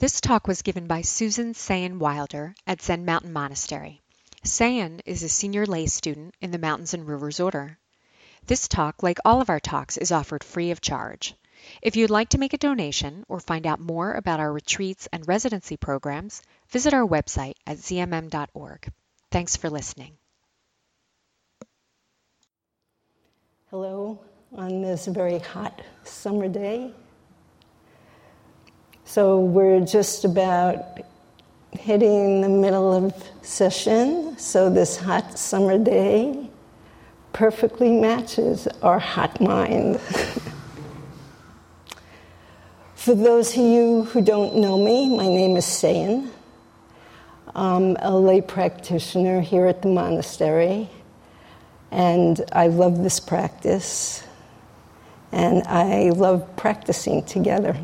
This talk was given by Susan Seien Wilder at Zen Mountain Monastery. Seien is a senior lay student in the Mountains and Rivers Order. This talk, like all of our talks, is offered free of charge. If you'd like to make a donation or find out more about our retreats and residency programs, visit our website at zmm.org. Thanks for listening. Hello, on this very hot summer day. So we're just about hitting the middle of session, so this hot summer day perfectly matches our hot mind. For those of you who don't know me, my name is Seien. I'm a lay practitioner here at the monastery, and I love this practice, and I love practicing together.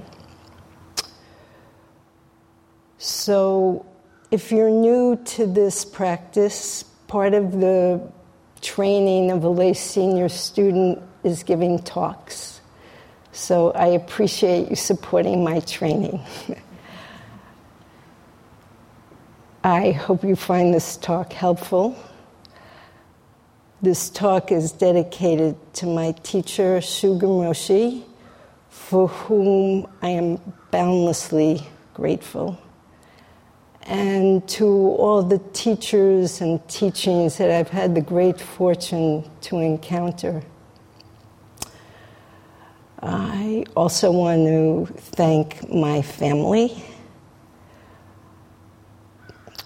So, if you're new to this practice, part of the training of a lay senior student is giving talks. So, I appreciate you supporting my training. I hope you find this talk helpful. This talk is dedicated to my teacher, Shugen Roshi, for whom I am boundlessly grateful and to all the teachers and teachings that I've had the great fortune to encounter. I also want to thank my family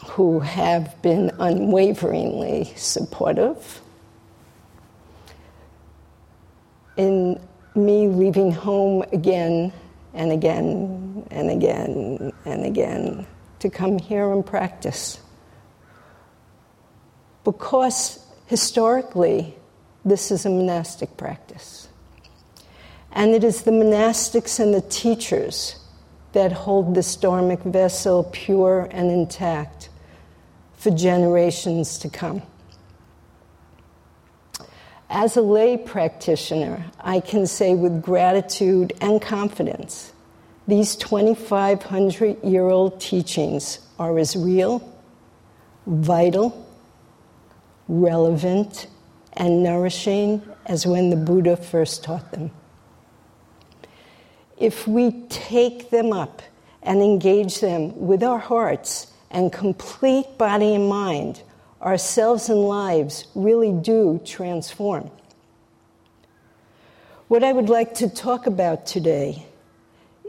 who have been unwaveringly supportive in me leaving home again and again and again and again to come here and practice. Because historically, this is a monastic practice. And it is the monastics and the teachers that hold this dharmic vessel pure and intact for generations to come. As a lay practitioner, I can say with gratitude and confidence these 2,500 year old teachings are as real, vital, relevant, and nourishing as when the Buddha first taught them. If we take them up and engage them with our hearts and complete body and mind, ourselves and lives really do transform. What I would like to talk about today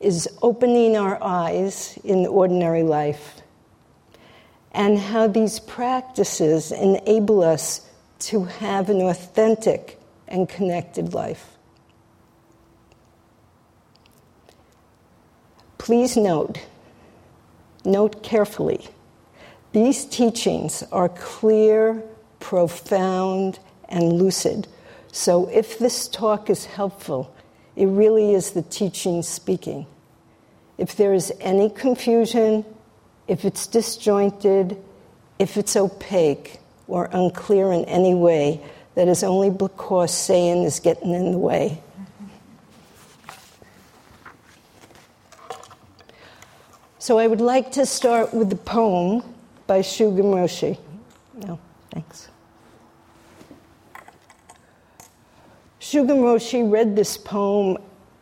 is opening our eyes in ordinary life and how these practices enable us to have an authentic and connected life. Please note, note carefully, these teachings are clear, profound, and lucid. So if this talk is helpful, it really is the teaching speaking. If there is any confusion, if it's disjointed, if it's opaque or unclear in any way, that is only because Seien is getting in the way. So I would like to start with the poem by Shugen Roshi. No, thanks. Shugen Roshi read this poem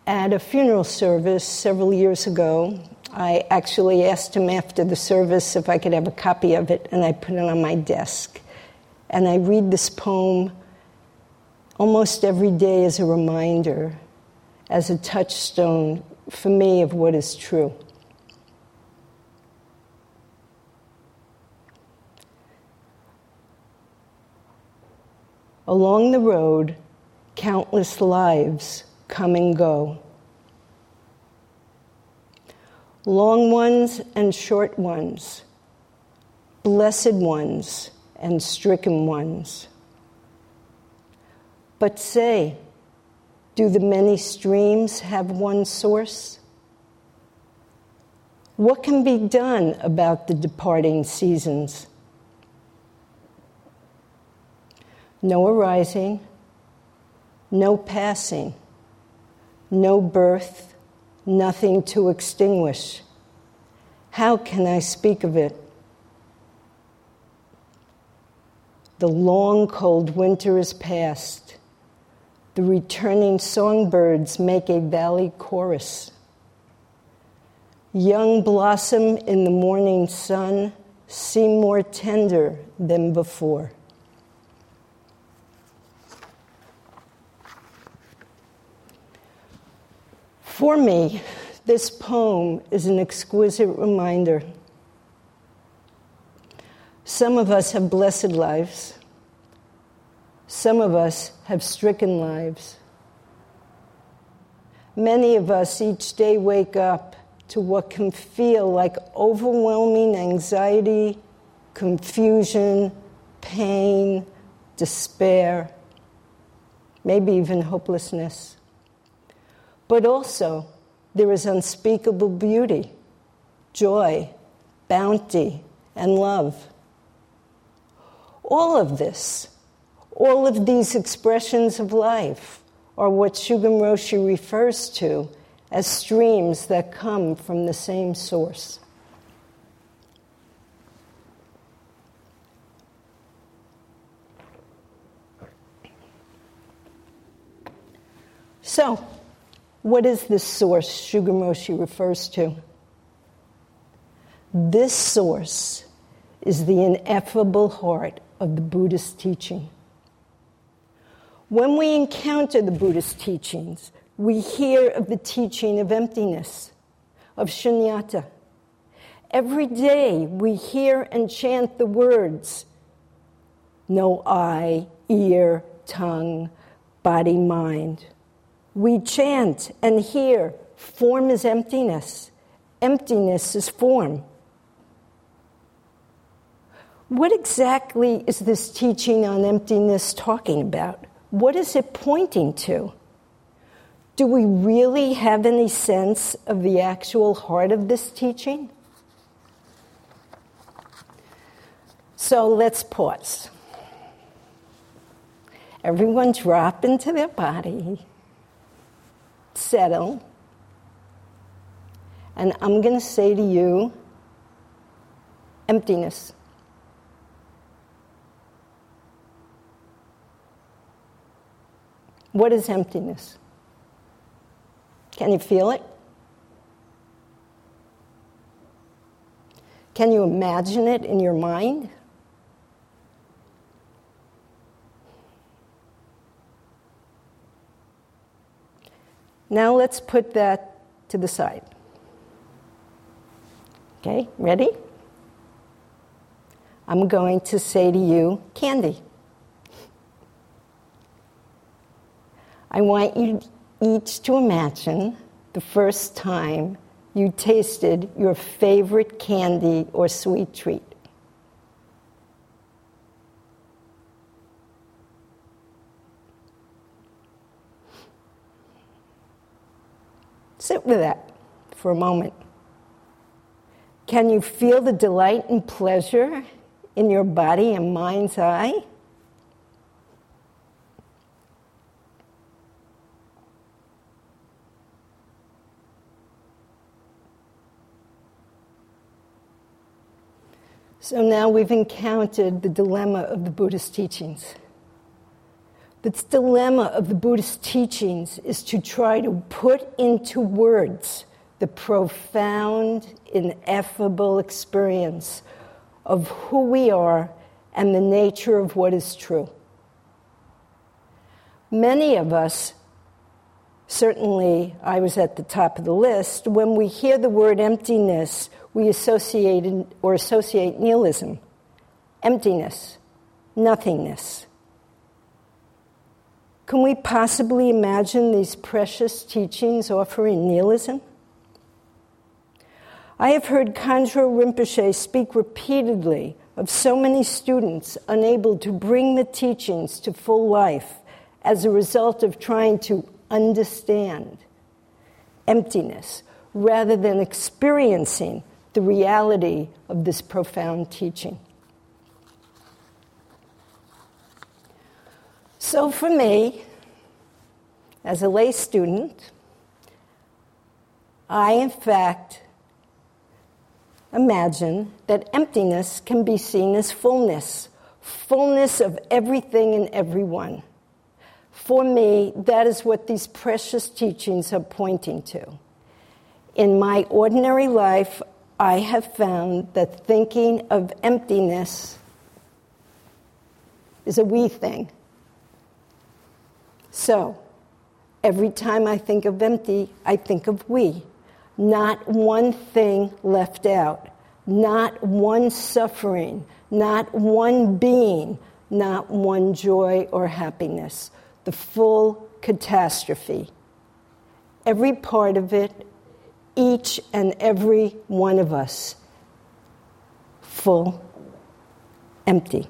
at a funeral service several years ago. I actually asked him after the service if I could have a copy of it, and I put it on my desk. And I read this poem almost every day as a reminder, as a touchstone for me of what is true. Along the road, countless lives come and go. Long ones and short ones, blessed ones and stricken ones. But say, do the many streams have one source? What can be done about the departing seasons? No arising, no passing, no birth, nothing to extinguish. How can I speak of it? The long, cold winter is past. The returning songbirds make a valley chorus. Young blossom in the morning sun seem more tender than before. For me, this poem is an exquisite reminder. Some of us have blessed lives. Some of us have stricken lives. Many of us each day wake up to what can feel like overwhelming anxiety, confusion, pain, despair, maybe even hopelessness. But also, there is unspeakable beauty, joy, bounty, and love. All of this, all of these expressions of life, are what Shugen Roshi refers to as streams that come from the same source. So, what is this source Shugen Roshi refers to? This source is the ineffable heart of the Buddhist teaching. When we encounter the Buddhist teachings, we hear of the teaching of emptiness, of shunyata. Every day we hear and chant the words no eye, ear, tongue, body, mind. We chant and hear form is emptiness, emptiness is form. What exactly is this teaching on emptiness talking about? What is it pointing to? Do we really have any sense of the actual heart of this teaching? So let's pause. Everyone drop into their body, settle, and I'm going to say to you emptiness. What is emptiness? Can you feel it? Can you imagine it in your mind? Now let's put that to the side. Okay, ready? I'm going to say to you, candy. I want you each to imagine the first time you tasted your favorite candy or sweet treat. Sit with that for a moment. Can you feel the delight and pleasure in your body and mind's eye? So now we've encountered the dilemma of the Buddhist teachings. The dilemma of the Buddhist teachings is to try to put into words the profound, ineffable experience of who we are and the nature of what is true. Many of us, certainly I was at the top of the list, when we hear the word emptiness, we associate or associate nihilism, emptiness, nothingness. Can we possibly imagine these precious teachings offering nihilism? I have heard Khandro Rinpoche speak repeatedly of so many students unable to bring the teachings to full life as a result of trying to understand emptiness rather than experiencing the reality of this profound teaching. So, for me, as a lay student, I in fact imagine that emptiness can be seen as fullness, fullness of everything and everyone. For me, that is what these precious teachings are pointing to. In my ordinary life, I have found that thinking of emptiness is a we thing. So, every time I think of empty, I think of we. Not one thing left out, not one suffering, not one being, not one joy or happiness. The full catastrophe. Every part of it, each and every one of us, full, empty.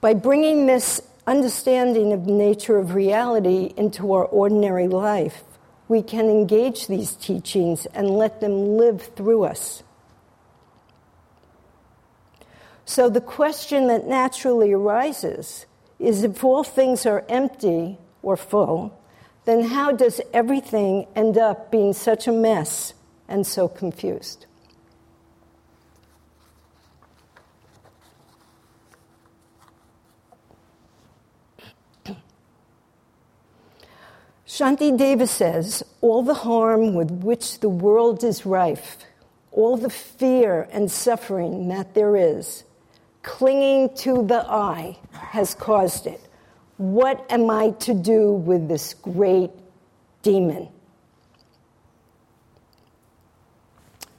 By bringing this understanding of the nature of reality into our ordinary life, we can engage these teachings and let them live through us. So, the question that naturally arises is if all things are empty or full, then how does everything end up being such a mess and so confused? Shantideva says all the harm with which the world is rife, all the fear and suffering that there is, clinging to the I has caused it. What am I to do with this great demon?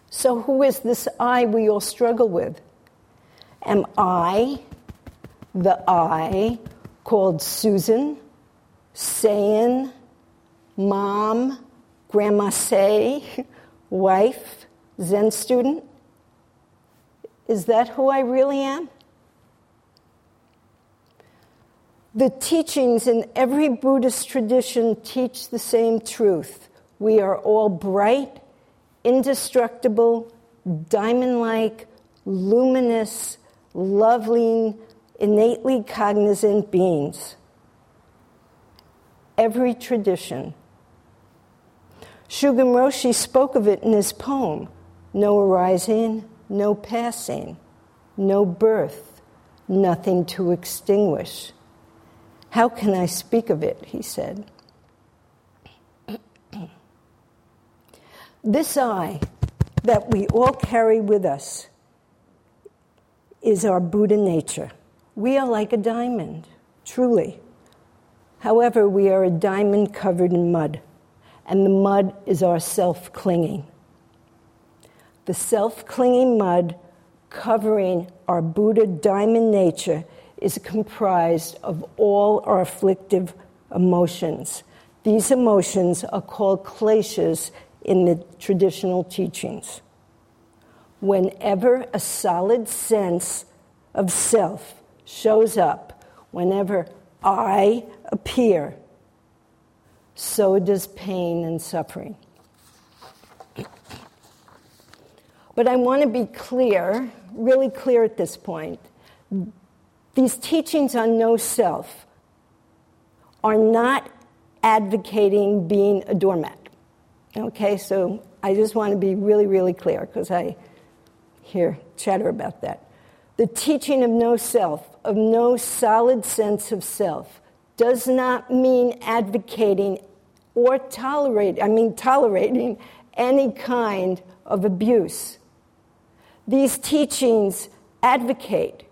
So, who is this I we all struggle with? Am I the I called Susan, Seien, mom, grandma say, wife, Zen student? Is that who I really am? The teachings in every Buddhist tradition teach the same truth. We are all bright, indestructible, diamond like, luminous, loving, innately cognizant beings. Every tradition Shugen Roshi spoke of it in his poem No arising, no passing, no birth, nothing to extinguish. How can I speak of it? He said. this I that we all carry with us is our Buddha nature. We are like a diamond, truly. However, we are a diamond covered in mud and the mud is our self clinging. The self clinging mud covering our Buddha diamond nature is comprised of all our afflictive emotions. These emotions are called kleshas in the traditional teachings. Whenever a solid sense of self shows up, whenever I appear, so does pain and suffering. But I want to be clear, really clear at this point. These teachings on no self are not advocating being a doormat. Okay, so I just want to be really, really clear because I hear chatter about that. The teaching of no self, of no solid sense of self, does not mean advocating or tolerate, I mean tolerating any kind of abuse. These teachings advocate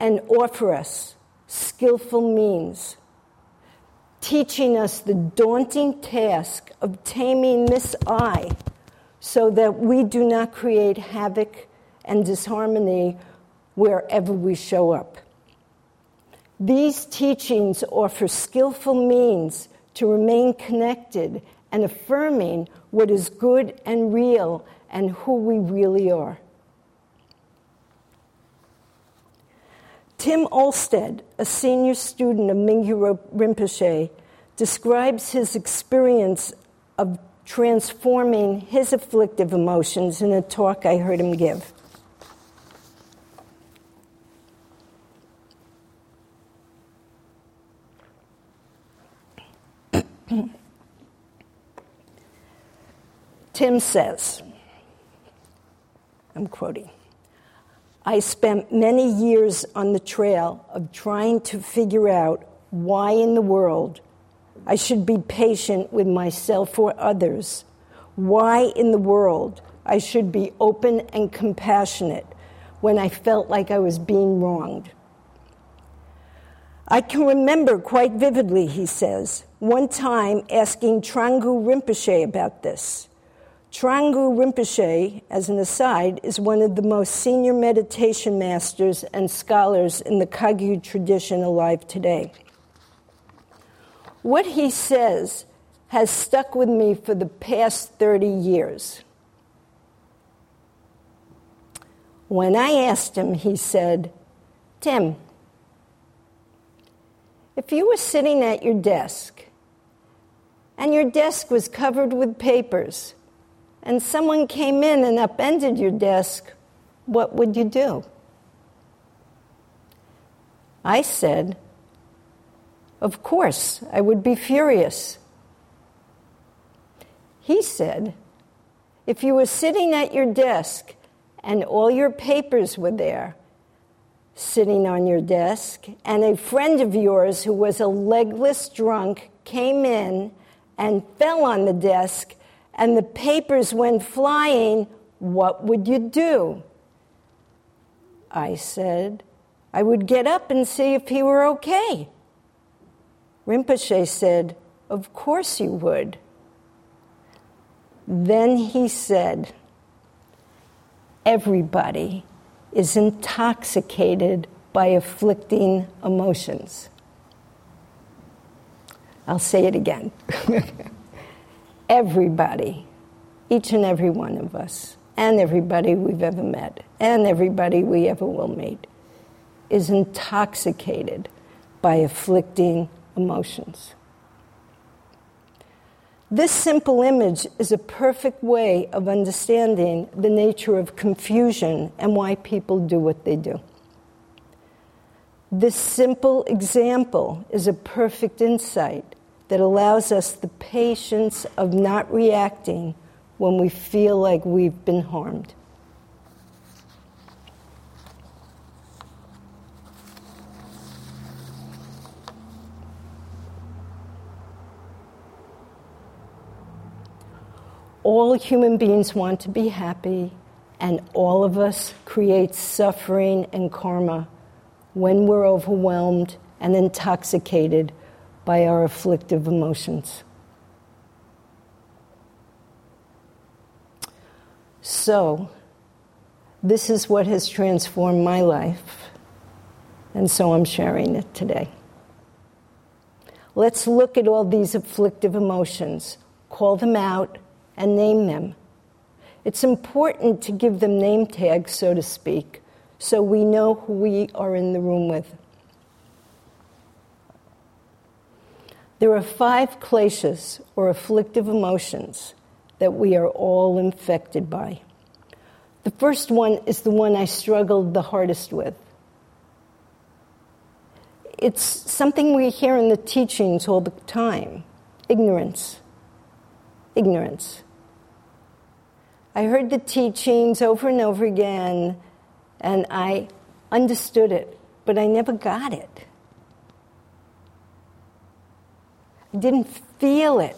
and offer us skillful means, teaching us the daunting task of taming this I so that we do not create havoc and disharmony wherever we show up. These teachings offer skillful means to remain connected and affirming what is good and real and who we really are. Tim Olmsted, a senior student of Mingyur Rinpoche, describes his experience of transforming his afflictive emotions in a talk I heard him give. Tim says, I'm quoting, I spent many years on the trail of trying to figure out why in the world I should be patient with myself or others, why in the world I should be open and compassionate when I felt like I was being wronged. I can remember quite vividly, he says, one time asking Thrangu Rinpoche about this. Thrangu Rinpoche, as an aside, is one of the most senior meditation masters and scholars in the Kagyu tradition alive today. What he says has stuck with me for the past 30 years. When I asked him, he said, Tim, if you were sitting at your desk and your desk was covered with papers and someone came in and upended your desk, what would you do? I said, Of course, I would be furious. He said, If you were sitting at your desk and all your papers were there, sitting on your desk, and a friend of yours who was a legless drunk came in and fell on the desk, and the papers went flying, what would you do? I said, I would get up and see if he were okay. Rinpoche said, Of course you would. Then he said, Everybody is intoxicated by afflicting emotions. I'll say it again. everybody, each and every one of us, and everybody we've ever met, and everybody we ever will meet, is intoxicated by afflicting emotions. This simple image is a perfect way of understanding the nature of confusion and why people do what they do. This simple example is a perfect insight that allows us the patience of not reacting when we feel like we've been harmed. All human beings want to be happy, and all of us create suffering and karma when we're overwhelmed and intoxicated by our afflictive emotions. So, this is what has transformed my life, and so I'm sharing it today. Let's look at all these afflictive emotions, call them out, and name them. It's important to give them name tags, so to speak, so we know who we are in the room with. There are five kleshas, or afflictive emotions, that we are all infected by. The first one is the one I struggled the hardest with. It's something we hear in the teachings all the time ignorance. Ignorance. I heard the teachings over and over again, and I understood it, but I never got it. I didn't feel it.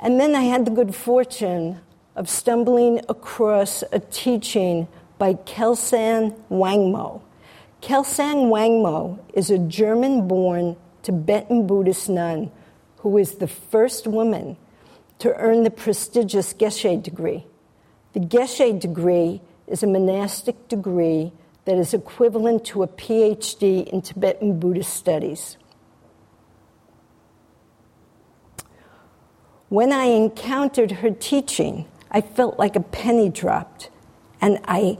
And then I had the good fortune of stumbling across a teaching by Kelsang Wangmo. Kelsang Wangmo is a German born Tibetan Buddhist nun who is the first woman to earn the prestigious Geshe degree. The Geshe degree is a monastic degree that is equivalent to a PhD in Tibetan Buddhist studies. When I encountered her teaching, I felt like a penny dropped, and I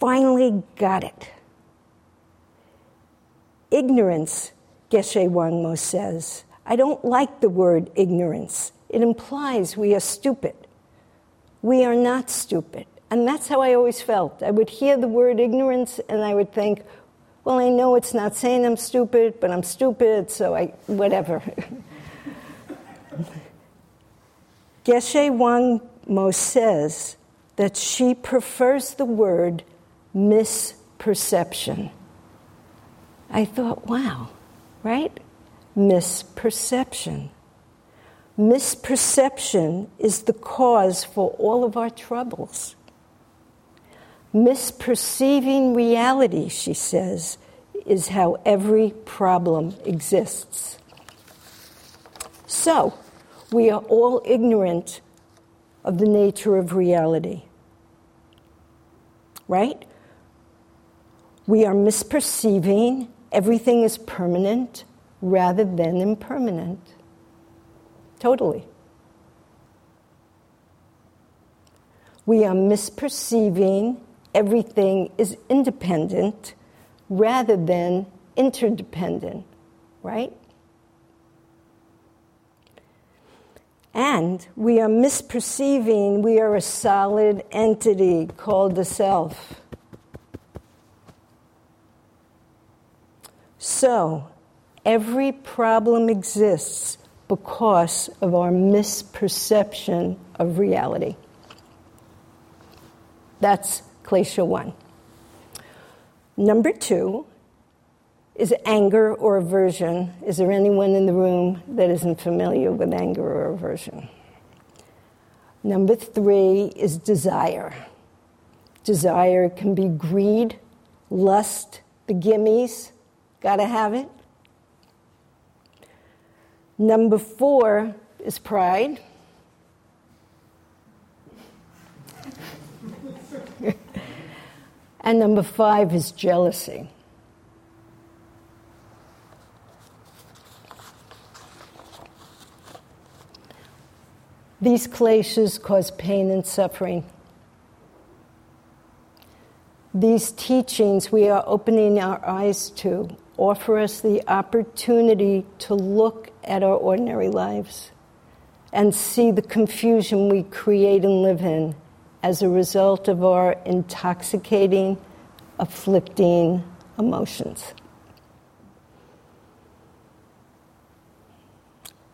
finally got it. Ignorance, Geshe Wangmo says, I don't like the word ignorance. It implies we are stupid. We are not stupid. And that's how I always felt. I would hear the word ignorance and I would think, well, I know it's not saying I'm stupid, but I'm stupid, so I, whatever. Geshe Wangmo says that she prefers the word misperception. I thought, wow, right? Misperception. Misperception is the cause for all of our troubles. Misperceiving reality, she says, is how every problem exists. So, we are all ignorant of the nature of reality. Right? We are misperceiving everything is permanent rather than impermanent. Totally. We are misperceiving everything is independent rather than interdependent, right? And we are misperceiving we are a solid entity called the self. So, every problem exists because of our misperception of reality. That's klesha one. Number two is anger or aversion. Is there anyone in the room that isn't familiar with anger or aversion? Number three is desire. Desire can be greed, lust, the gimmies, gotta have it. Number four is pride. and number five is jealousy. These kleshas cause pain and suffering. These teachings we are opening our eyes to offer us the opportunity to look at our ordinary lives and see the confusion we create and live in as a result of our intoxicating, afflicting emotions.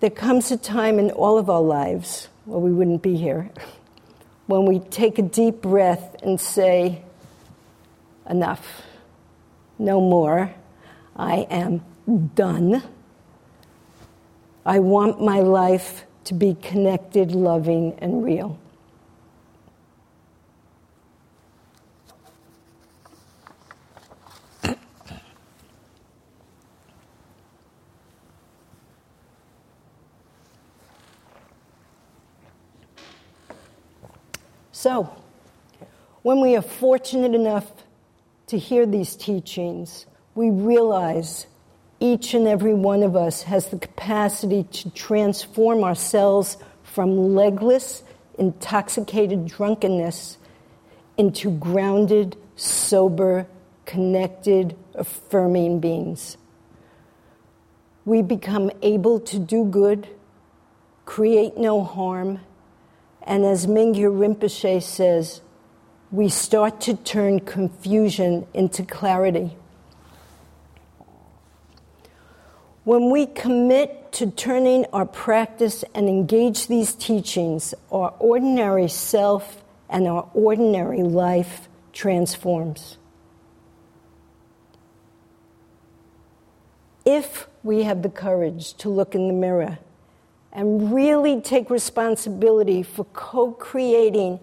There comes a time in all of our lives well, we wouldn't be here, when we take a deep breath and say, Enough, no more, I am done. I want my life to be connected, loving, and real. So, when we are fortunate enough to hear these teachings, we realize each and every one of us has the capacity to transform ourselves from legless, intoxicated drunkenness into grounded, sober, connected, affirming beings. We become able to do good, create no harm, and as Mingyur Rinpoche says, we start to turn confusion into clarity. When we commit to turning our practice and engage these teachings, our ordinary self and our ordinary life transforms. If we have the courage to look in the mirror and really take responsibility for co creating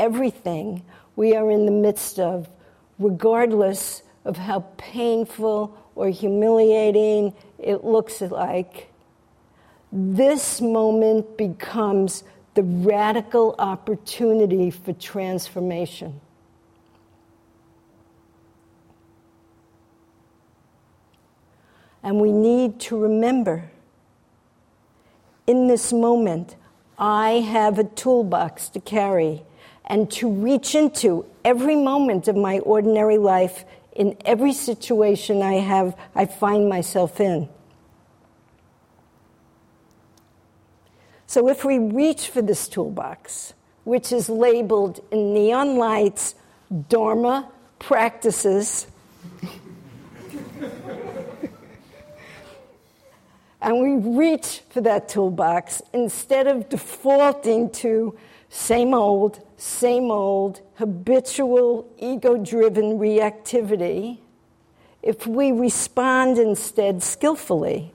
everything we are in the midst of, regardless of how painful or humiliating it looks like. This moment becomes the radical opportunity for transformation. And we need to remember in this moment, I have a toolbox to carry and to reach into every moment of my ordinary life in every situation I have I find myself in. So if we reach for this toolbox, which is labeled in neon lights Dharma practices, and we reach for that toolbox instead of defaulting to same old, same old, habitual, ego driven reactivity, if we respond instead skillfully,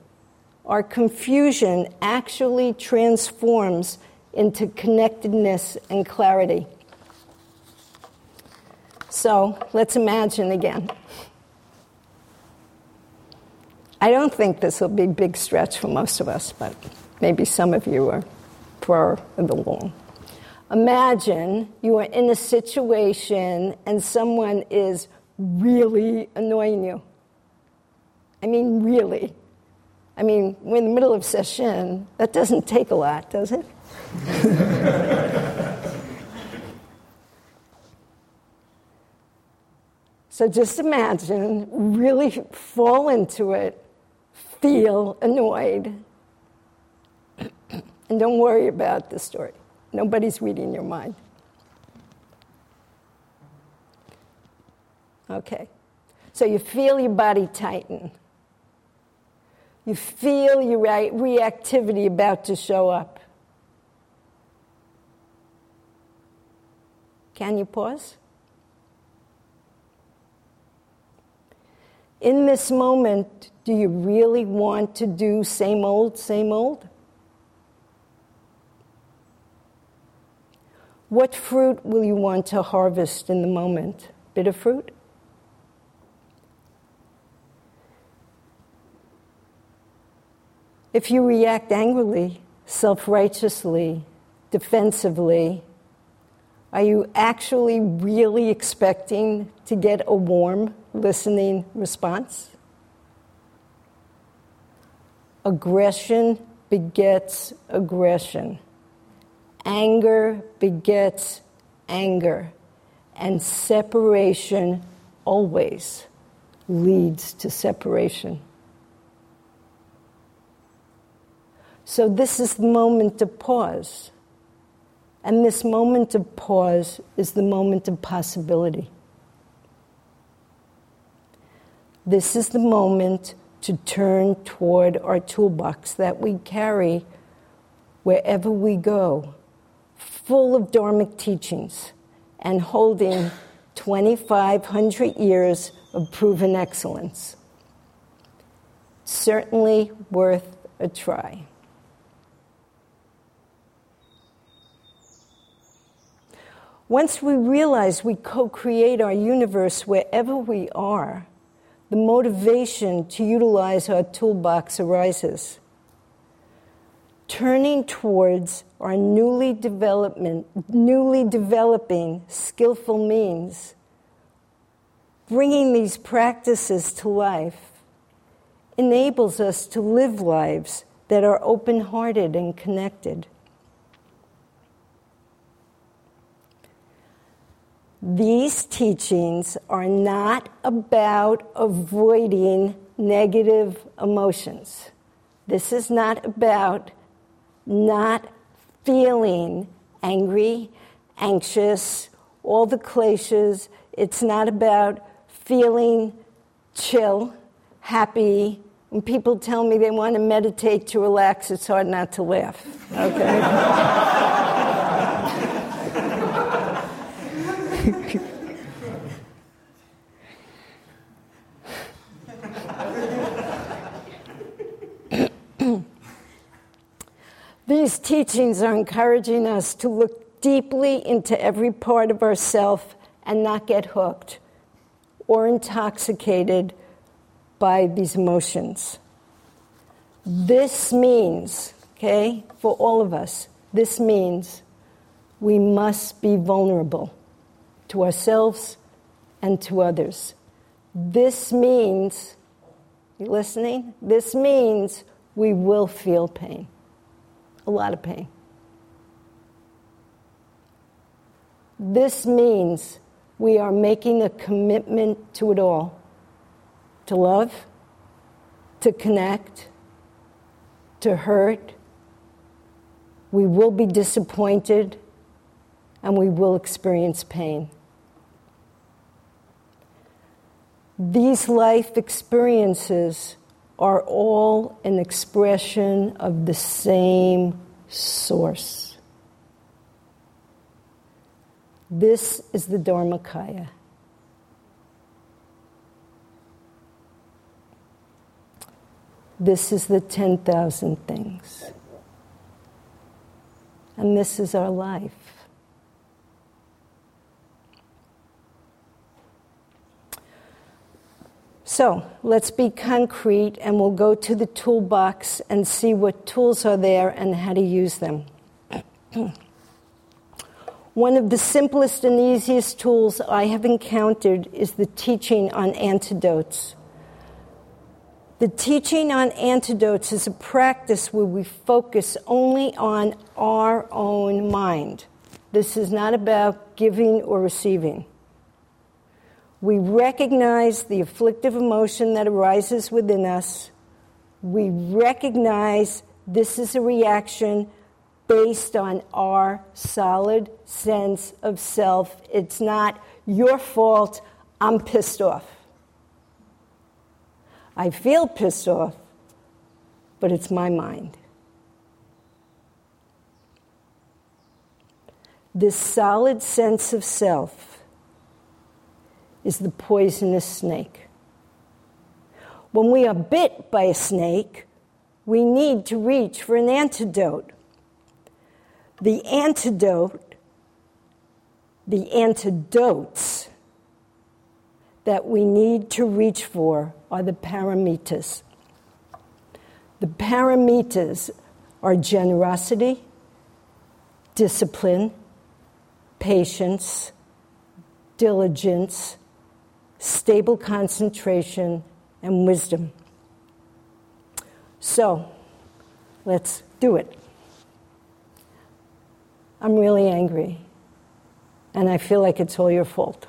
our confusion actually transforms into connectedness and clarity. So let's imagine again. I don't think this will be a big stretch for most of us, but maybe some of you are far the long. Imagine you are in a situation and someone is really annoying you. I mean, really. I mean, we're in the middle of session. That doesn't take a lot, does it? so just imagine, really fall into it, feel annoyed, and don't worry about the story. Nobody's reading your mind. Okay. So you feel your body tighten. You feel your reactivity about to show up. Can you pause? In this moment, do you really want to do same old, same old? What fruit will you want to harvest in the moment? Bitter fruit? If you react angrily, self righteously, defensively, are you actually really expecting to get a warm, listening response? Aggression begets aggression. Anger begets anger. And separation always leads to separation. So, this is the moment to pause. And this moment of pause is the moment of possibility. This is the moment to turn toward our toolbox that we carry wherever we go, full of Dharmic teachings and holding 2,500 years of proven excellence. Certainly worth a try. Once we realize we co create our universe wherever we are, the motivation to utilize our toolbox arises. Turning towards our newly, development, newly developing skillful means, bringing these practices to life, enables us to live lives that are open hearted and connected. These teachings are not about avoiding negative emotions. This is not about not feeling angry, anxious, all the cliches. It's not about feeling chill, happy. When people tell me they want to meditate to relax, it's hard not to laugh. Okay? These teachings are encouraging us to look deeply into every part of ourself and not get hooked or intoxicated by these emotions. This means, okay, for all of us, this means we must be vulnerable to ourselves and to others. This means, you listening? This means we will feel pain, a lot of pain. This means we are making a commitment to it all to love, to connect, to hurt. We will be disappointed and we will experience pain. These life experiences are all an expression of the same source. This is the Dharmakaya. This is the 10,000 things. And this is our life. So let's be concrete and we'll go to the toolbox and see what tools are there and how to use them. One of the simplest and easiest tools I have encountered is the teaching on antidotes. The teaching on antidotes is a practice where we focus only on our own mind. This is not about giving or receiving. We recognize the afflictive emotion that arises within us. We recognize this is a reaction based on our solid sense of self. It's not your fault, I'm pissed off. I feel pissed off, but it's my mind. This solid sense of self is the poisonous snake. When we are bit by a snake, we need to reach for an antidote. The antidote, the antidotes that we need to reach for are the paramitas. The paramitas are generosity, discipline, patience, diligence, stable concentration, and wisdom. So, let's do it. I'm really angry, and I feel like it's all your fault.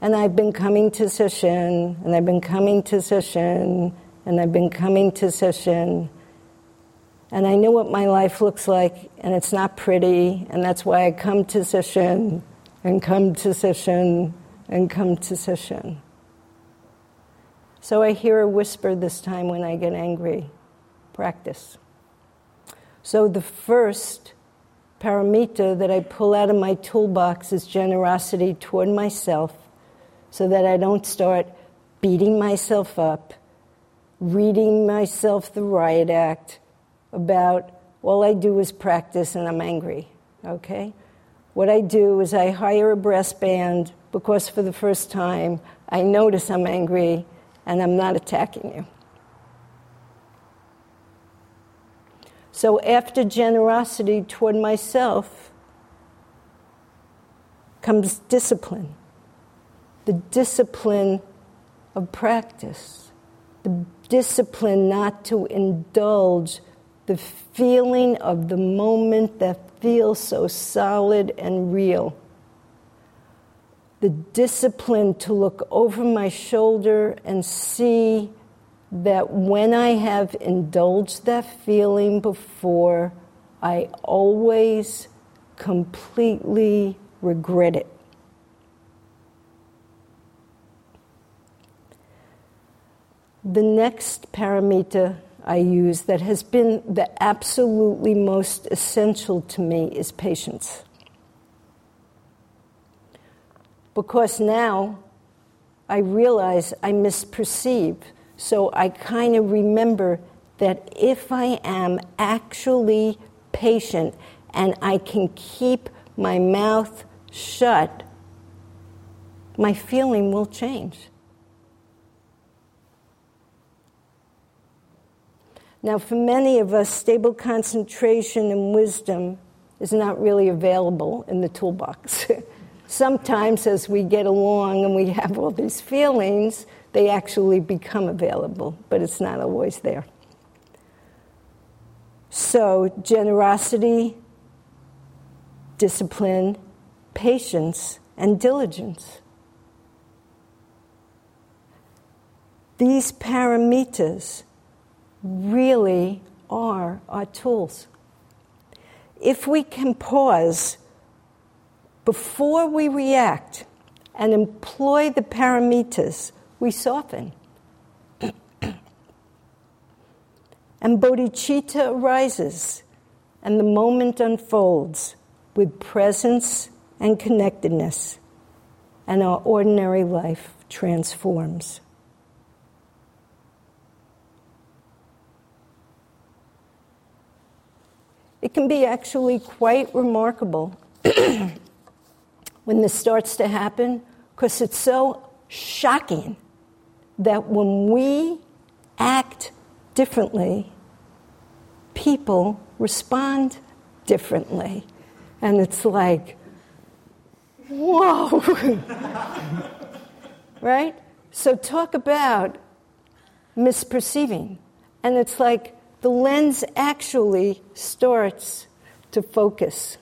And I've been coming to session, and I've been coming to session, and I've been coming to session. And I know what my life looks like, and it's not pretty, and that's why I come to session, and come to session, and come to session. So I hear a whisper this time when I get angry. Practice. So the first paramita that I pull out of my toolbox is generosity toward myself so that I don't start beating myself up, reading myself the riot act about all I do is practice and I'm angry, okay? What I do is I hire a brass band because for the first time I notice I'm angry and I'm not attacking you. So after generosity toward myself comes discipline the discipline of practice, the discipline not to indulge the feeling of the moment that feels so solid and real. The discipline to look over my shoulder and see that when I have indulged that feeling before, I always completely regret it. The next paramita I use that has been the absolutely most essential to me is patience. Because now I realize I misperceive. So I kind of remember that if I am actually patient and I can keep my mouth shut, my feeling will change. Now, for many of us, stable concentration and wisdom is not really available in the toolbox. Sometimes, as we get along and we have all these feelings, they actually become available, but it's not always there. So, generosity, discipline, patience, and diligence. These paramitas really are our tools. If we can pause before we react and employ the paramitas, we soften. and bodhicitta arises, and the moment unfolds with presence and connectedness, and our ordinary life transforms. It can be actually quite remarkable when this starts to happen because it's so shocking that when we act differently, people respond differently. And it's like, whoa. right? So, talk about misperceiving. And it's like the lens actually starts to focus.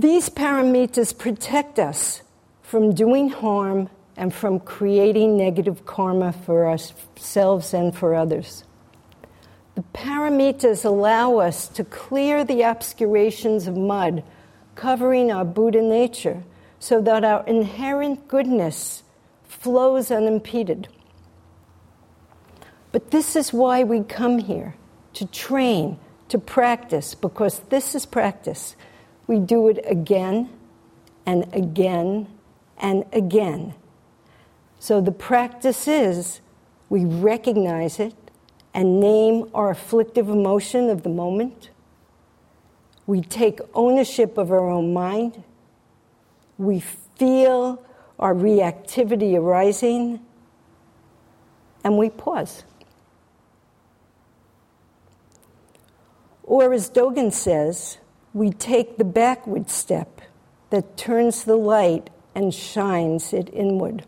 These paramitas protect us from doing harm and from creating negative karma for ourselves and for others. The paramitas allow us to clear the obscurations of mud covering our Buddha nature so that our inherent goodness flows unimpeded. But this is why we come here to train, to practice, because this is practice. We do it again and again and again. So the practice is we recognize it and name our afflictive emotion of the moment. We take ownership of our own mind. We feel our reactivity arising and we pause. Or, as Dogen says, we take the backward step that turns the light and shines it inward.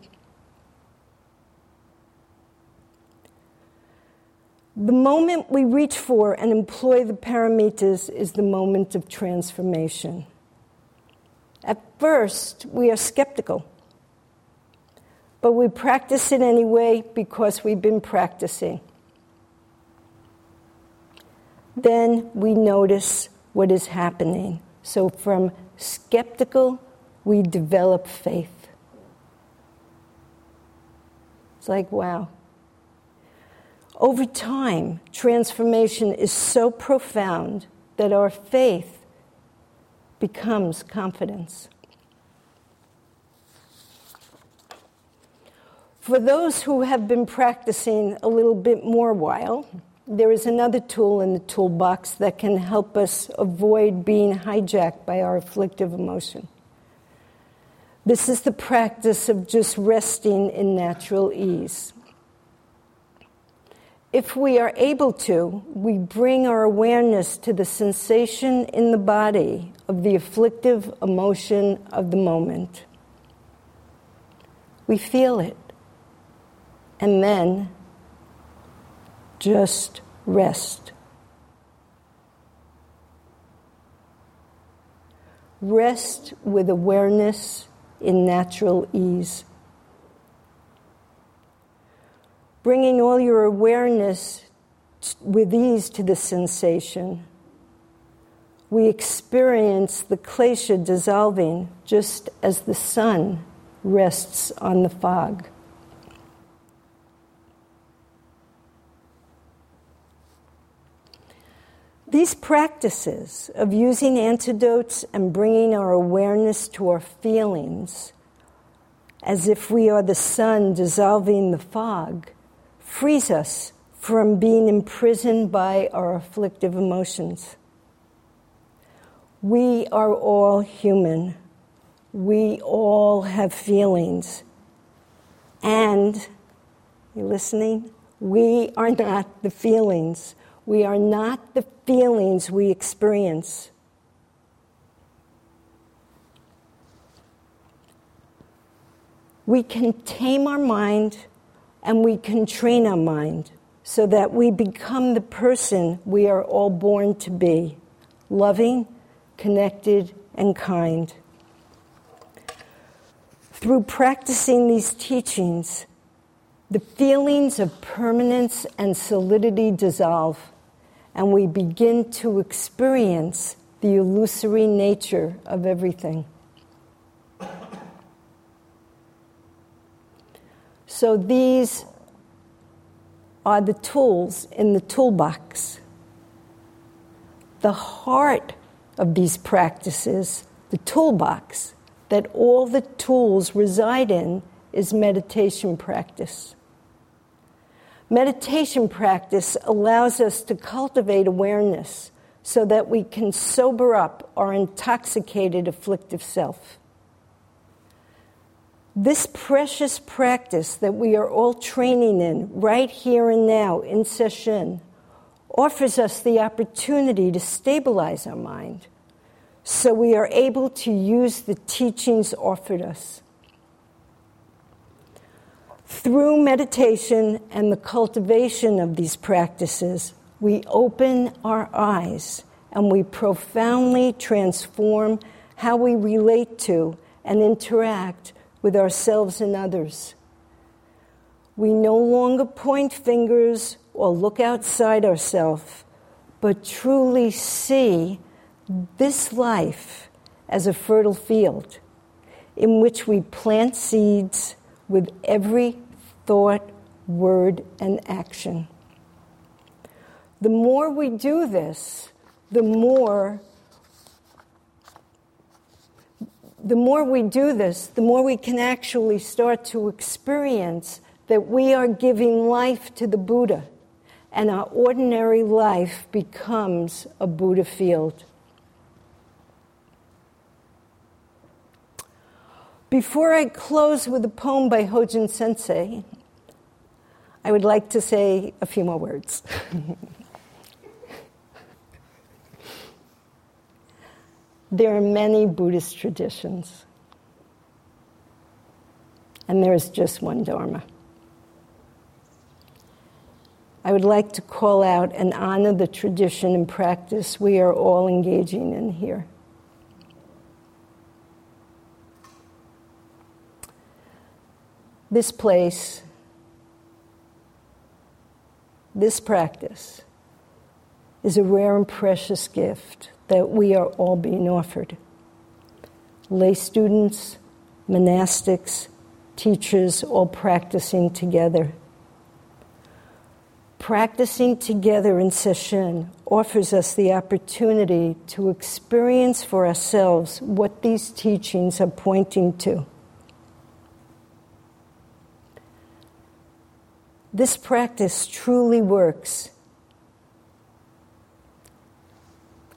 The moment we reach for and employ the paramitas is the moment of transformation. At first, we are skeptical, but we practice it anyway because we've been practicing. Then we notice what is happening. So from skeptical, we develop faith. It's like, wow. Over time, transformation is so profound that our faith becomes confidence. For those who have been practicing a little bit more while, there is another tool in the toolbox that can help us avoid being hijacked by our afflictive emotion. This is the practice of just resting in natural ease. If we are able to, we bring our awareness to the sensation in the body of the afflictive emotion of the moment. We feel it. And then just rest. Rest with awareness in natural ease. Bringing all your awareness with ease to the sensation, we experience the klesha dissolving just as the sun rests on the fog. These practices of using antidotes and bringing our awareness to our feelings as if we are the sun dissolving the fog frees us from being imprisoned by our afflictive emotions. We are all human. We all have feelings. And, you listening? We are not the feelings. We are not the feelings we experience. We can tame our mind and we can train our mind so that we become the person we are all born to be loving, connected, and kind. Through practicing these teachings, the feelings of permanence and solidity dissolve and we begin to experience the illusory nature of everything. So these are the tools in the toolbox. The heart of these practices, the toolbox that all the tools reside in, is meditation practice. Meditation practice allows us to cultivate awareness so that we can sober up our intoxicated afflictive self. This precious practice that we are all training in right here and now in session offers us the opportunity to stabilize our mind so we are able to use the teachings offered us. Through meditation and the cultivation of these practices, we open our eyes and we profoundly transform how we relate to and interact with ourselves and others. We no longer point fingers or look outside ourselves, but truly see this life as a fertile field in which we plant seeds with every thought, word, and action. The more we do this, the more the more we do this, the more we can actually start to experience that we are giving life to the Buddha, and our ordinary life becomes a Buddha field. Before I close with a poem by Hojin Sensei, I would like to say a few more words. there are many Buddhist traditions, and there is just one Dharma. I would like to call out and honor the tradition and practice we are all engaging in here. This place, this practice is a rare and precious gift that we are all being offered. Lay students, monastics, teachers, all practicing together. Practicing together in session offers us the opportunity to experience for ourselves what these teachings are pointing to. This practice truly works.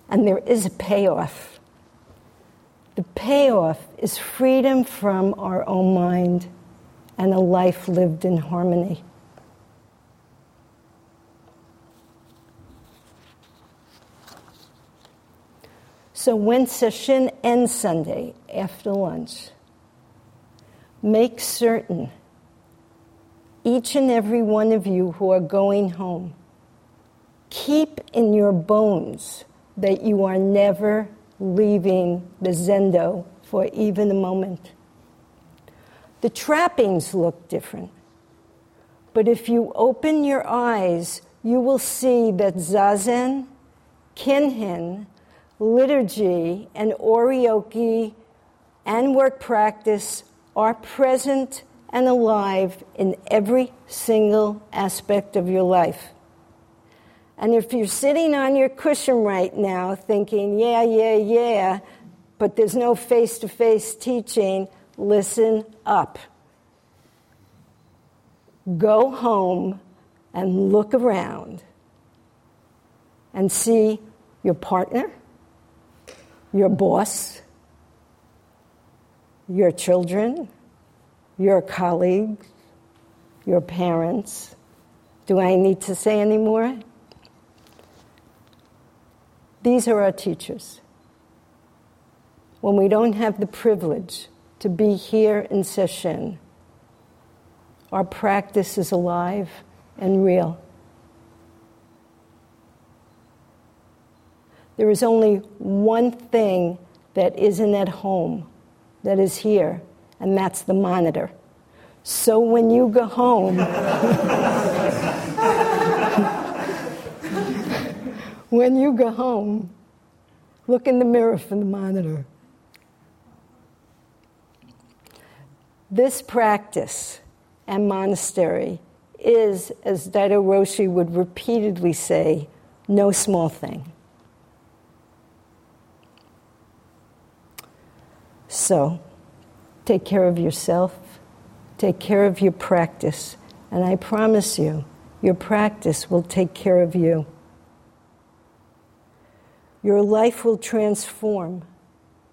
And there is a payoff. The payoff is freedom from our own mind and a life lived in harmony. So when session ends Sunday after lunch, make certain each and every one of you who are going home, keep in your bones that you are never leaving the zendo for even a moment. The trappings look different, but if you open your eyes, you will see that zazen, kinhin, liturgy, and Oryoki and work practice are present and alive in every single aspect of your life. And if you're sitting on your cushion right now thinking, yeah, yeah, yeah, but there's no face to face teaching, listen up. Go home and look around and see your partner, your boss, your children, your colleagues, your parents. Do I need to say any more? These are our teachers. When we don't have the privilege to be here in session, our practice is alive and real. There is only one thing that isn't at home, that is here, and that's the monitor. So when you go home, when you go home, look in the mirror for the monitor. This practice and monastery is, as Daido Roshi would repeatedly say, no small thing. So, take care of yourself, take care of your practice, and I promise you, your practice will take care of you. Your life will transform,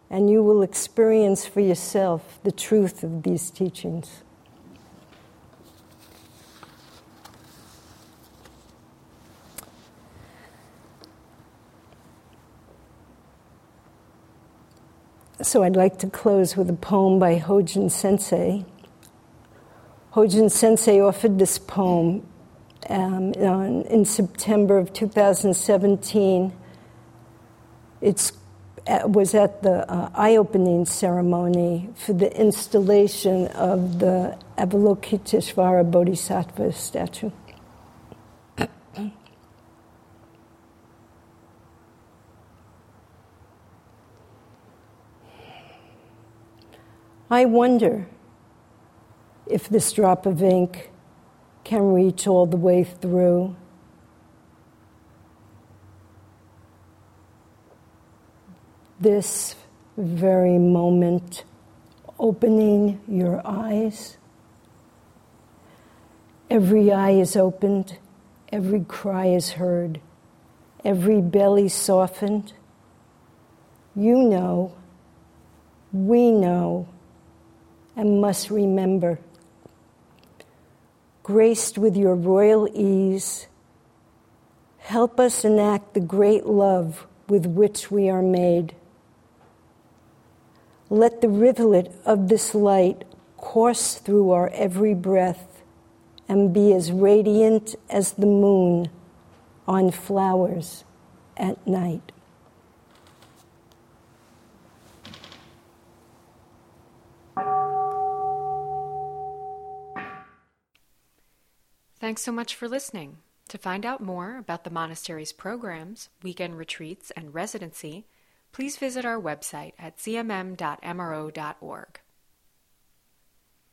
and you will experience for yourself the truth of these teachings. So I'd like to close with a poem by Hojin Sensei. Hojin Sensei offered this poem um, in September of 2017. It uh, was at the uh, eye opening ceremony for the installation of the Avalokiteshvara Bodhisattva statue. I wonder if this drop of ink can reach all the way through. This very moment, opening your eyes. Every eye is opened, every cry is heard, every belly softened. You know, we know and must remember. Graced with your royal ease, help us enact the great love with which we are made. Let the rivulet of this light course through our every breath and be as radiant as the moon on flowers at night. Thanks so much for listening. To find out more about the monastery's programs, weekend retreats, and residency, please visit our website at zmm.mro.org.